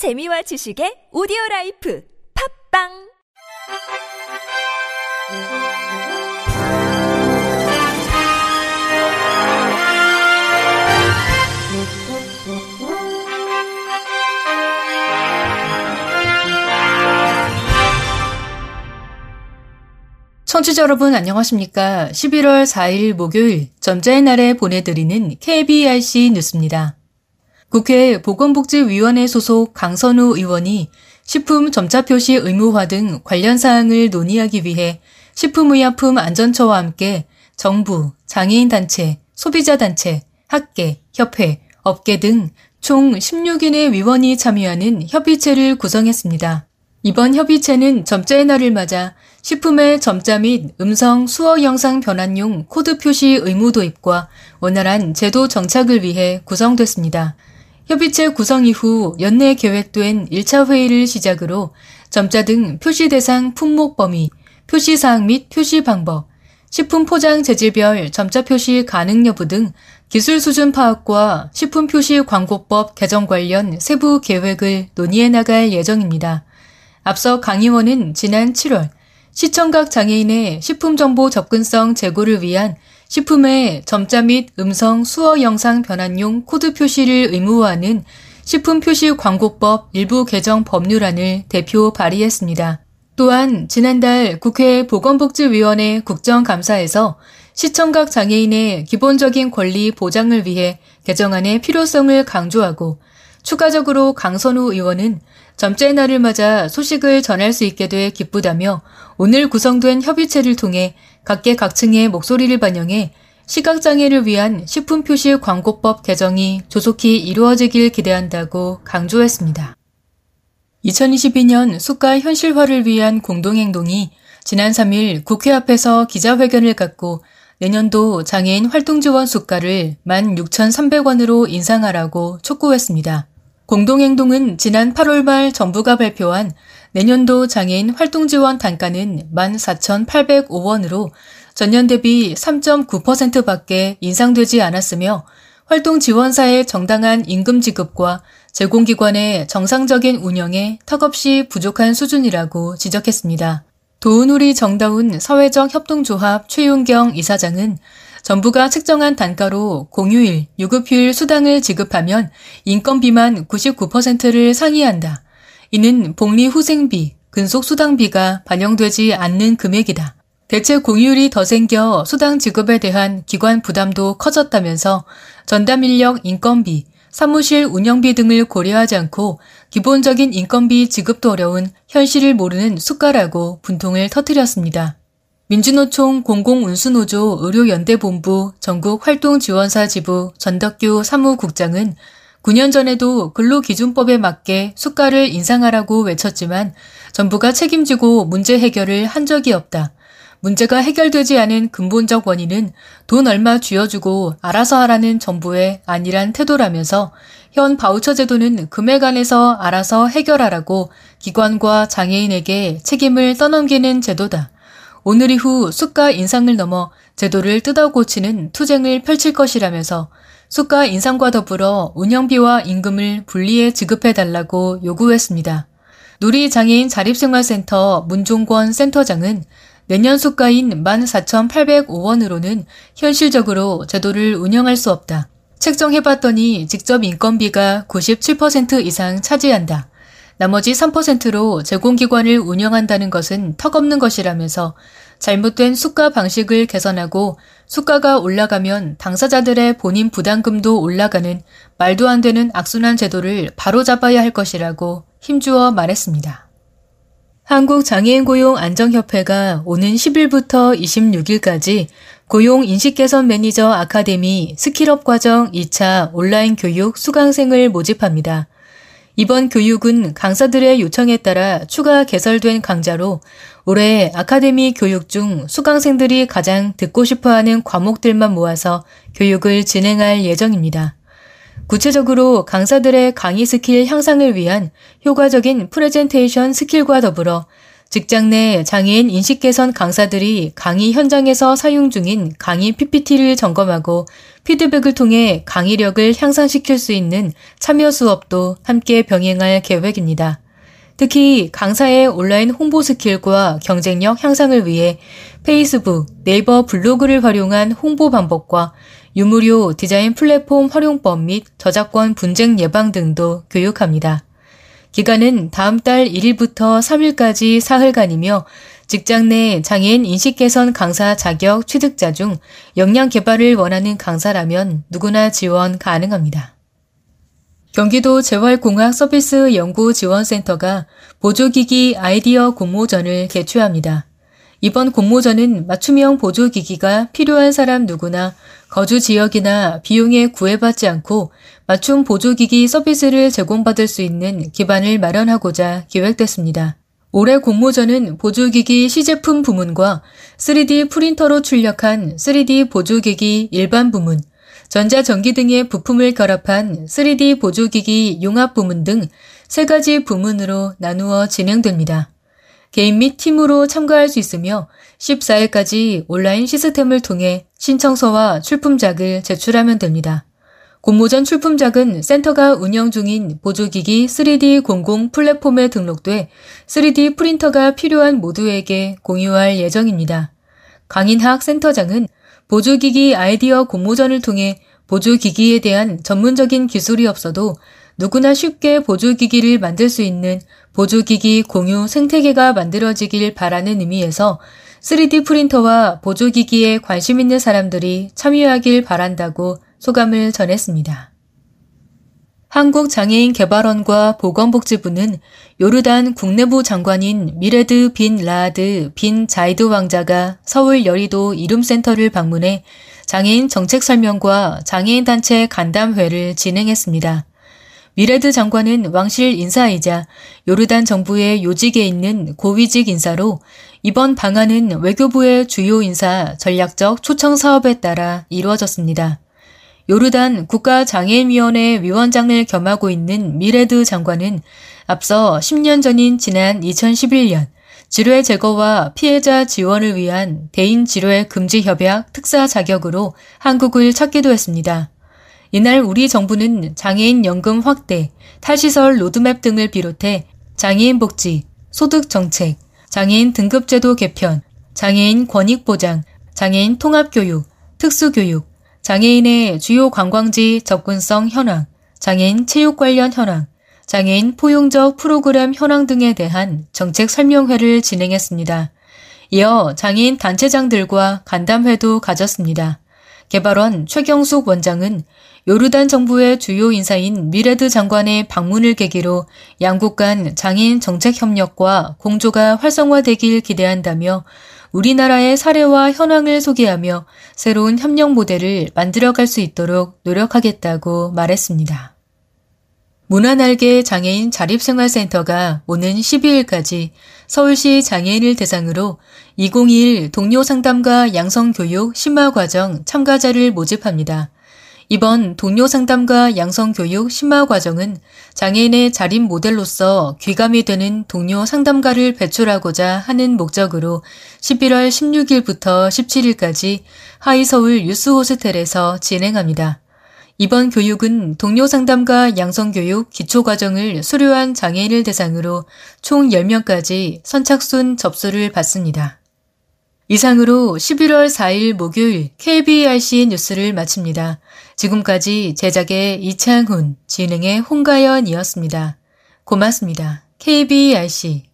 재미와 지식의 오디오 라이프 팟빵 청취자 여러분 안녕하십니까? 11월 4일 목요일 점자의 날에 보내드리는 KBRC 뉴스입니다. 국회 보건복지위원회 소속 강선우 의원이 식품 점자 표시 의무화 등 관련 사항을 논의하기 위해 식품의약품 안전처와 함께 정부, 장애인단체, 소비자단체, 학계, 협회, 업계 등 총 16인의 위원이 참여하는 협의체를 구성했습니다. 이번 협의체는 점자의 날을 맞아 식품의 점자 및 음성 수어 영상 변환용 코드 표시 의무 도입과 원활한 제도 정착을 위해 구성됐습니다. 협의체 구성 이후 연내 계획된 1차 회의를 시작으로 점자 등 표시 대상 품목 범위, 표시 사항 및 표시 방법, 식품 포장 재질별 점자 표시 가능 여부 등 기술 수준 파악과 식품 표시 광고법 개정 관련 세부 계획을 논의해 나갈 예정입니다. 앞서 강 의원은 지난 7월 시청각 장애인의 식품 정보 접근성 제고를 위한 식품의 점자 및 음성 수어 영상 변환용 코드 표시를 의무화하는 식품 표시 광고법 일부 개정 법률안을 대표 발의했습니다. 또한 지난달 국회 보건복지위원회 국정감사에서 시청각 장애인의 기본적인 권리 보장을 위해 개정안의 필요성을 강조하고 추가적으로 강선우 의원은 점자의 날을 맞아 소식을 전할 수 있게 돼 기쁘다며 오늘 구성된 협의체를 통해 각계각층의 목소리를 반영해 시각장애를 위한 식품 표시 광고법 개정이 조속히 이루어지길 기대한다고 강조했습니다. 2022년 수가 현실화를 위한 공동행동이 지난 3일 국회 앞에서 기자회견을 갖고 내년도 장애인 활동지원 수가를 16,300원으로 인상하라고 촉구했습니다. 공동행동은 지난 8월 말 정부가 발표한 내년도 장애인 활동 지원 단가는 14,805원으로 전년 대비 3.9%밖에 인상되지 않았으며 활동 지원사의 정당한 임금 지급과 제공기관의 정상적인 운영에 턱없이 부족한 수준이라고 지적했습니다. 도은우리 정다운 사회적 협동조합 최윤경 이사장은 정부가 책정한 단가로 공휴일, 유급휴일 수당을 지급하면 인건비만 99%를 상회한다. 이는 복리 후생비, 근속 수당비가 반영되지 않는 금액이다. 대체 공휴일이 더 생겨 수당 지급에 대한 기관 부담도 커졌다면서 전담 인력 인건비, 사무실 운영비 등을 고려하지 않고 기본적인 인건비 지급도 어려운 현실을 모르는 숟가라고 분통을 터뜨렸습니다. 민주노총 공공운수노조 의료연대본부 전국활동지원사 지부 전덕규 사무국장은 9년 전에도 근로기준법에 맞게 수가를 인상하라고 외쳤지만 정부가 책임지고 문제 해결을 한 적이 없다. 문제가 해결되지 않은 근본적 원인은 돈 얼마 쥐어주고 알아서 하라는 정부의 아니란 태도라면서 현 바우처 제도는 금액 안에서 알아서 해결하라고 기관과 장애인에게 책임을 떠넘기는 제도다. 오늘 이후 수가 인상을 넘어 제도를 뜯어 고치는 투쟁을 펼칠 것이라면서 수가 인상과 더불어 운영비와 임금을 분리해 지급해달라고 요구했습니다. 누리장애인 자립생활센터 문종권 센터장은 내년 수가인 14,805원으로는 현실적으로 제도를 운영할 수 없다. 책정해봤더니 직접 인건비가 97% 이상 차지한다. 나머지 3%로 제공기관을 운영한다는 것은 턱없는 것이라면서 잘못된 수가 방식을 개선하고 수가가 올라가면 당사자들의 본인 부담금도 올라가는 말도 안 되는 악순환 제도를 바로잡아야 할 것이라고 힘주어 말했습니다. 한국장애인 고용 안정협회가 오는 10일부터 26일까지 고용 인식 개선 매니저 아카데미 skill up 과정 2차 온라인 교육 수강생을 모집합니다. 이번 교육은 강사들의 요청에 따라 추가 개설된 강좌로 올해 아카데미 교육 중 수강생들이 가장 듣고 싶어 하는 과목들만 모아서 교육을 진행할 예정입니다. 구체적으로 강사들의 강의 스킬 향상을 위한 효과적인 프레젠테이션 스킬과 더불어 직장 내 장애인 인식 개선 강사들이 강의 현장에서 사용 중인 강의 PPT를 점검하고 피드백을 통해 강의력을 향상시킬 수 있는 참여 수업도 함께 병행할 계획입니다. 특히 강사의 온라인 홍보 스킬과 경쟁력 향상을 위해 페이스북, 네이버 블로그를 활용한 홍보 방법과 유무료 디자인 플랫폼 활용법 및 저작권 분쟁 예방 등도 교육합니다. 기간은 다음 달 1일부터 3일까지 사흘간이며 직장 내 장애인 인식 개선 강사 자격 취득자 중 역량 개발을 원하는 강사라면 누구나 지원 가능합니다. 경기도 재활공학 서비스 연구 지원센터가 보조기기 아이디어 공모전을 개최합니다. 이번 공모전은 맞춤형 보조기기가 필요한 사람 누구나 거주 지역이나 비용에 구애받지 않고 맞춤 보조기기 서비스를 제공받을 수 있는 기반을 마련하고자 기획됐습니다. 올해 공모전은 보조기기 시제품 부문과 3D 프린터로 출력한 3D 보조기기 일반 부문, 전자전기 등의 부품을 결합한 3D 보조기기 융합 부문 등 세 가지 부문으로 나누어 진행됩니다. 개인 및 팀으로 참가할 수 있으며 14일까지 온라인 시스템을 통해 신청서와 출품작을 제출하면 됩니다. 공모전 출품작은 센터가 운영 중인 보조기기 3D 공공 플랫폼에 등록돼 3D 프린터가 필요한 모두에게 공유할 예정입니다. 강인학 센터장은 보조기기 아이디어 공모전을 통해 보조기기에 대한 전문적인 기술이 없어도 누구나 쉽게 보조기기를 만들 수 있는 보조기기 공유 생태계가 만들어지길 바라는 의미에서 3D 프린터와 보조기기에 관심 있는 사람들이 참여하길 바란다고 소감을 전했습니다. 한국장애인개발원과 보건복지부는 요르단 국내부 장관인 미레드 빈 라아드 빈 자이드 왕자가 서울 여의도 이룸센터를 방문해 장애인 정책 설명과 장애인 단체 간담회를 진행했습니다. 미레드 장관은 왕실 인사이자 요르단 정부의 요직에 있는 고위직 인사로 이번 방안은 외교부의 주요 인사 전략적 초청 사업에 따라 이루어졌습니다. 요르단 국가장애인위원회 위원장을 겸하고 있는 미레드 장관은 앞서 10년 전인 지난 2011년 지뢰 제거와 피해자 지원을 위한 대인 지뢰 금지 협약 특사 자격으로 한국을 찾기도 했습니다. 이날 우리 정부는 장애인 연금 확대, 탈시설 로드맵 등을 비롯해 장애인 복지, 소득 정책, 장애인 등급제도 개편, 장애인 권익 보장, 장애인 통합교육, 특수교육, 장애인의 주요 관광지 접근성 현황, 장애인 체육 관련 현황, 장애인 포용적 프로그램 현황 등에 대한 정책 설명회를 진행했습니다. 이어 장애인 단체장들과 간담회도 가졌습니다. 개발원 최경숙 원장은 요르단 정부의 주요 인사인 미레드 장관의 방문을 계기로 양국 간 장애인 정책 협력과 공조가 활성화되길 기대한다며 우리나라의 사례와 현황을 소개하며 새로운 협력 모델을 만들어갈 수 있도록 노력하겠다고 말했습니다. 문화날개 장애인 자립생활센터가 오는 12일까지 서울시 장애인을 대상으로 2021 동료 상담과 양성교육 심화과정 참가자를 모집합니다. 이번 동료 상담과 양성교육 심화 과정은 장애인의 자립 모델로서 귀감이 되는 동료 상담가를 배출하고자 하는 목적으로 11월 16일부터 17일까지 하이서울 유스호스텔에서 진행합니다. 이번 교육은 동료 상담과 양성교육 기초과정을 수료한 장애인을 대상으로 총 10명까지 선착순 접수를 받습니다. 이상으로 11월 4일 목요일 KBRC 뉴스를 마칩니다. 지금까지 제작의 이창훈, 진행의 홍가연이었습니다. 고맙습니다. KBRC